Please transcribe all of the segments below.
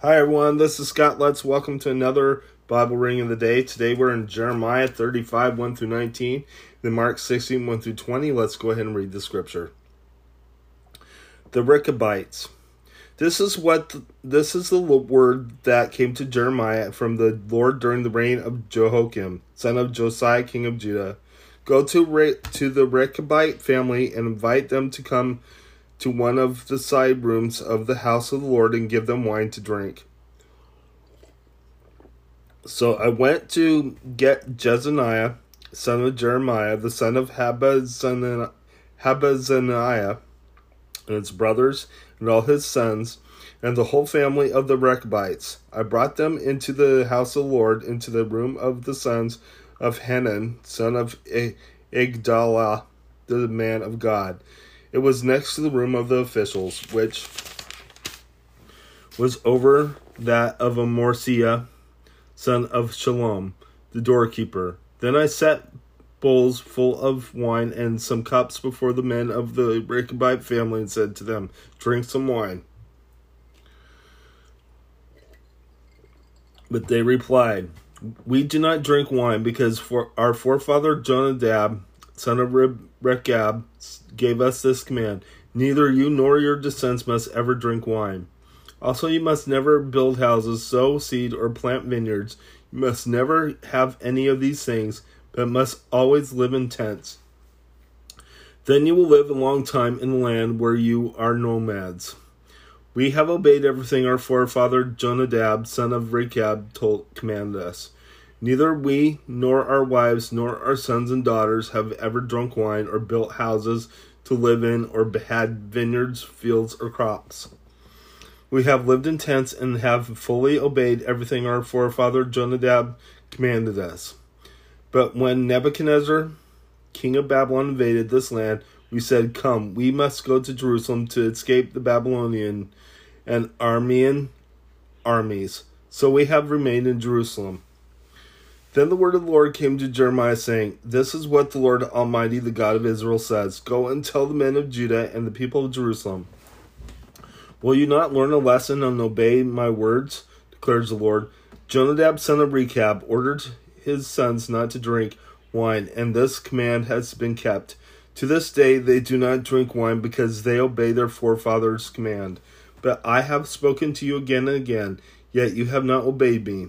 Hi everyone, this is Scott Let's welcome to another Bible reading of the day. Today we're in Jeremiah 35, 1 through 19, then Mark 16, 1 through 20. Let's go ahead and read the scripture. The Rechabites. This is what this is the word that came to Jeremiah from the Lord during the reign of Jehoiakim, son of Josiah, king of Judah. Go to to the Rechabite family and invite them to come to one of the side rooms of the house of the Lord and give them wine to drink. So I went to get Jezaniah, son of Jeremiah, the son of Habazziniah, and his brothers, and all his sons, and the whole family of the Rechabites. I brought them into the house of the Lord, into the room of the sons of Hanan, son of Igdaliah, the man of God. It was next to the room of the officials, which was over that of Amorsiah, son of Shalom, the doorkeeper. Then I set bowls full of wine and some cups before the men of the Rechabite family and said to them, Drink some wine. But they replied, We do not drink wine because for our forefather Jonadab, son of Rechab, gave us this command Neither you nor your descendants must ever drink wine. Also, you must never build houses, sow seed, or plant vineyards. You must never have any of these things, but must always live in tents. Then you will live a long time in the land where you are nomads. We have obeyed everything our forefather Jonadab, son of Rechab, told commanded us. Neither we nor our wives nor our sons and daughters have ever drunk wine or built houses to live in or had vineyards, fields, or crops. We have lived in tents and have fully obeyed everything our forefather Jonadab commanded us. But when Nebuchadnezzar, king of Babylon, invaded this land, we said, Come, we must go to Jerusalem to escape the Babylonian and Aramean armies. So we have remained in Jerusalem. Then the word of the Lord came to Jeremiah, saying, This is what the Lord Almighty, the God of Israel, says Go and tell the men of Judah and the people of Jerusalem. Will you not learn a lesson and obey my words? declares the Lord. Jonadab, son of Rechab, ordered his sons not to drink wine, and this command has been kept. To this day they do not drink wine because they obey their forefathers' command. But I have spoken to you again and again, yet you have not obeyed me.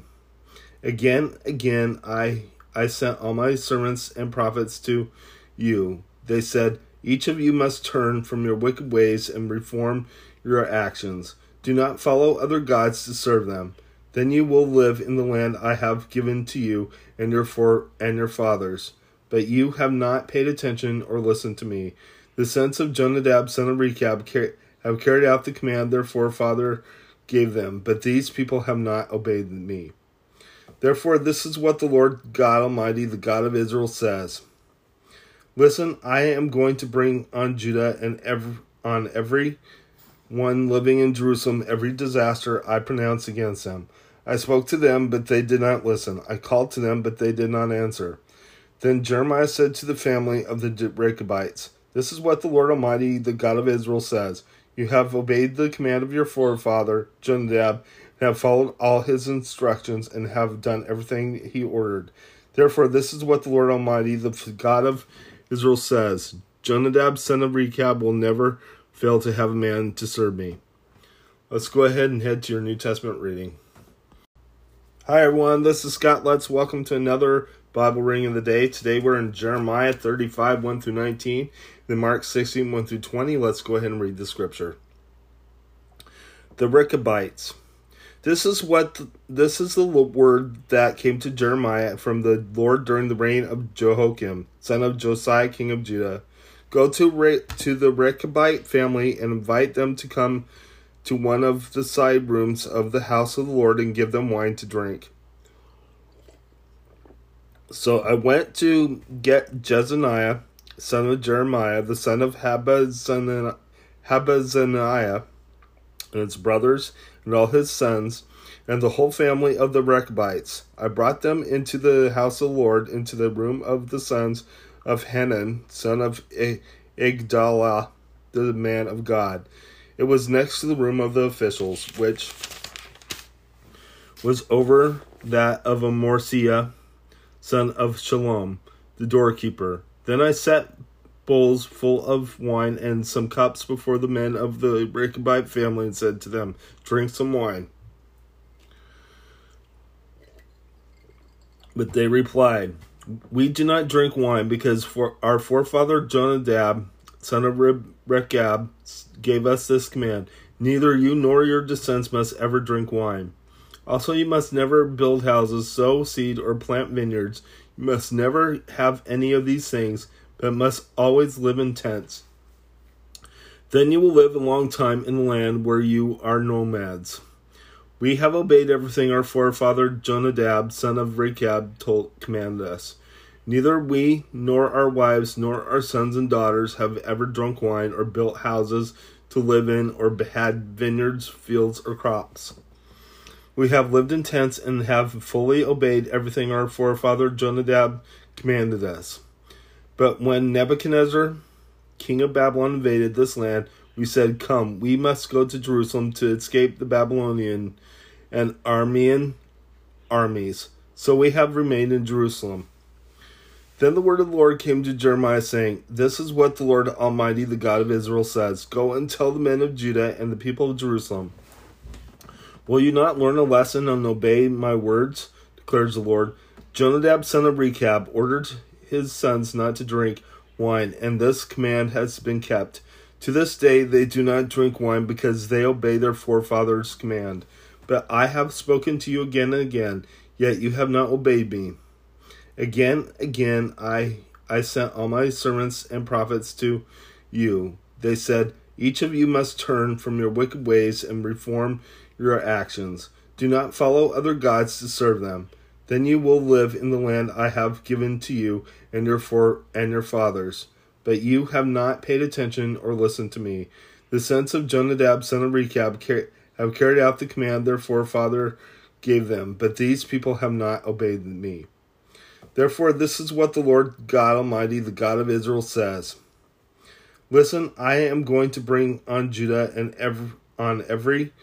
Again, again, I I sent all my servants and prophets to you. They said, Each of you must turn from your wicked ways and reform your actions. Do not follow other gods to serve them. Then you will live in the land I have given to you and your for and your fathers. But you have not paid attention or listened to me. The sons of Jonadab, son of Rechab, have carried out the command their forefather gave them, but these people have not obeyed me. Therefore, this is what the Lord God Almighty, the God of Israel, says Listen, I am going to bring on Judah and on every one living in Jerusalem every disaster I pronounce against them. I spoke to them, but they did not listen. I called to them, but they did not answer. Then Jeremiah said to the family of the Rechabites, This is what the Lord Almighty, the God of Israel, says You have obeyed the command of your forefather, Jonadab, have followed all his instructions and have done everything he ordered. Therefore, this is what the Lord Almighty, the God of Israel, says Jonadab, son of Rechab, will never fail to have a man to serve me. Let's go ahead and head to your New Testament reading. Hi, everyone. This is Scott Let's welcome to another Bible reading of the day. Today we're in Jeremiah 35, 1 through 19, then Mark 16, 1 through 20. Let's go ahead and read the scripture. The Rechabites. This is what this is the word that came to Jeremiah from the Lord during the reign of Jehoiakim, son of Josiah, king of Judah. Go to to the Rechabite family and invite them to come to one of the side rooms of the house of the Lord and give them wine to drink. So I went to get Jezaniah, son of Jeremiah, the son of Habazziniah, and his brothers and all his sons, and the whole family of the Rechabites. I brought them into the house of the Lord, into the room of the sons of Hanan, son of Igdaliah, the man of God. It was next to the room of the officials, which was over that of Amorsia, son of Shalom, the doorkeeper. Then I set bowls full of wine and some cups before the men of the Rechabite family and said to them, Drink some wine. But they replied, We do not drink wine because for our forefather Jonadab, son of Rechab, gave us this command Neither you nor your descendants must ever drink wine. Also, you must never build houses, sow seed, or plant vineyards. You must never have any of these things, but must always live in tents. Then you will live a long time in the land where you are nomads. We have obeyed everything our forefather Jonadab, son of Rechab, told commanded us. Neither we nor our wives nor our sons and daughters have ever drunk wine or built houses to live in or had vineyards, fields, or crops. We have lived in tents and have fully obeyed everything our forefather Jonadab commanded us. But when Nebuchadnezzar, king of Babylon, invaded this land, we said, Come, we must go to Jerusalem to escape the Babylonian and Aramean armies. So we have remained in Jerusalem. Then the word of the Lord came to Jeremiah, saying, This is what the Lord Almighty, the God of Israel, says Go and tell the men of Judah and the people of Jerusalem. Will you not learn a lesson and obey my words? declares the Lord. Jonadab, son of Rechab, ordered his sons not to drink wine, and this command has been kept. To this day they do not drink wine because they obey their forefathers' command. But I have spoken to you again and again, yet you have not obeyed me. Again, again, I I sent all my servants and prophets to you. They said, Each of you must turn from your wicked ways and reform your actions. Do not follow other gods to serve them. Then you will live in the land I have given to you and your for and your fathers. But you have not paid attention or listened to me. The sons of Jonadab, son of Rechab, have carried out the command their forefather gave them, but these people have not obeyed me. Therefore, this is what the Lord God Almighty, the God of Israel, says Listen, I am going to bring on Judah and every, on every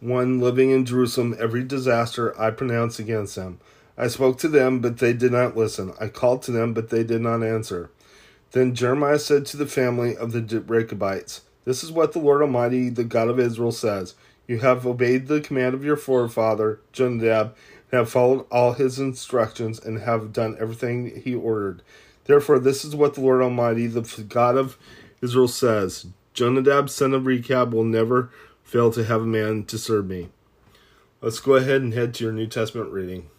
one living in Jerusalem every disaster I pronounce against them. I spoke to them, but they did not listen. I called to them, but they did not answer. Then Jeremiah said to the family of the Rechabites, This is what the Lord Almighty, the God of Israel, says You have obeyed the command of your forefather, Jonadab, and have followed all his instructions and have done everything he ordered. Therefore, this is what the Lord Almighty, the God of Israel, says Jonadab, son of Rechab, will never fail to have a man to serve me. Let's go ahead and head to your New Testament reading.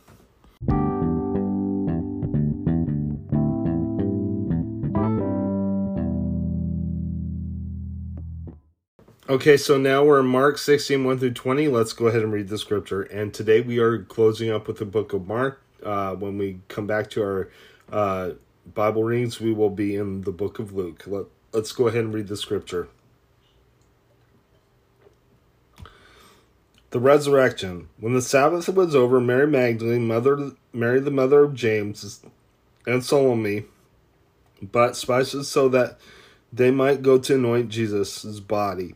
Okay, so now we're in Mark 16, 1 through 20. Let's go ahead and read the scripture. And today we are closing up with the book of Mark. Uh, when we come back to our uh, Bible readings, we will be in the book of Luke. Let, let's go ahead and read the scripture. The resurrection. When the Sabbath was over, Mary Magdalene, mother Mary the mother of James, and Salome bought spices so that they might go to anoint Jesus' body.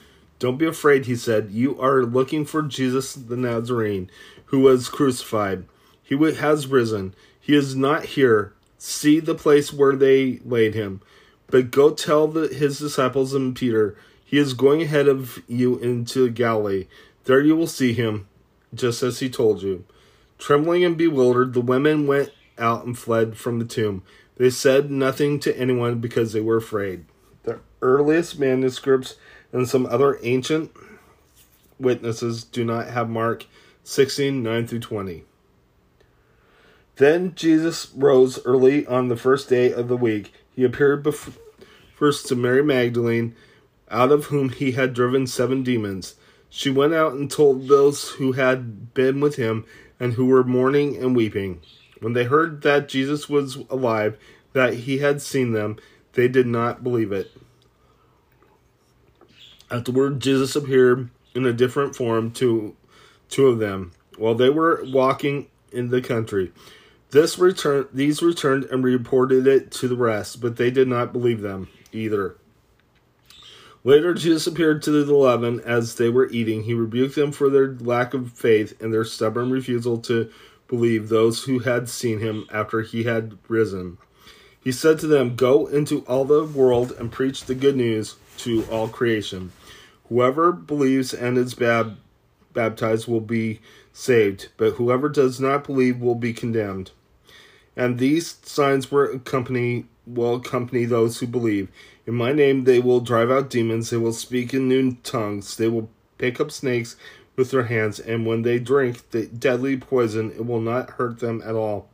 Don't be afraid, he said. You are looking for Jesus the Nazarene, who was crucified. He has risen. He is not here. See the place where they laid him. But go tell the, his disciples and Peter, he is going ahead of you into Galilee. There you will see him, just as he told you. Trembling and bewildered, the women went out and fled from the tomb. They said nothing to anyone because they were afraid. The earliest manuscripts and some other ancient witnesses do not have Mark 16 9 through 20. Then Jesus rose early on the first day of the week. He appeared bef- first to Mary Magdalene, out of whom he had driven seven demons. She went out and told those who had been with him and who were mourning and weeping. When they heard that Jesus was alive, that he had seen them, they did not believe it. Afterward, Jesus appeared in a different form to two of them while they were walking in the country. This return, these returned and reported it to the rest, but they did not believe them either. Later, Jesus appeared to the eleven as they were eating. He rebuked them for their lack of faith and their stubborn refusal to believe those who had seen him after he had risen. He said to them, Go into all the world and preach the good news to all creation. Whoever believes and is bab- baptized will be saved, but whoever does not believe will be condemned. And these signs will accompany will accompany those who believe. In my name they will drive out demons, they will speak in new tongues, they will pick up snakes with their hands, and when they drink the deadly poison, it will not hurt them at all.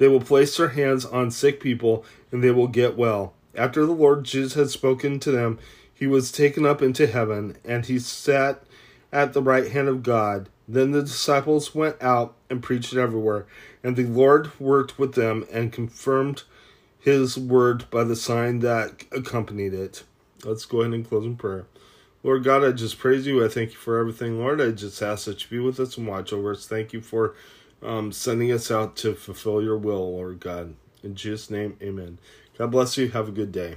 They will place their hands on sick people, and they will get well. After the Lord Jesus had spoken to them, he was taken up into heaven, and he sat at the right hand of God. Then the disciples went out and preached everywhere, and the Lord worked with them and confirmed his word by the sign that accompanied it. Let's go ahead and close in prayer. Lord God, I just praise you. I thank you for everything, Lord. I just ask that you be with us and watch over us. Thank you for um, sending us out to fulfill your will, Lord God. In Jesus' name, amen. God bless you. Have a good day.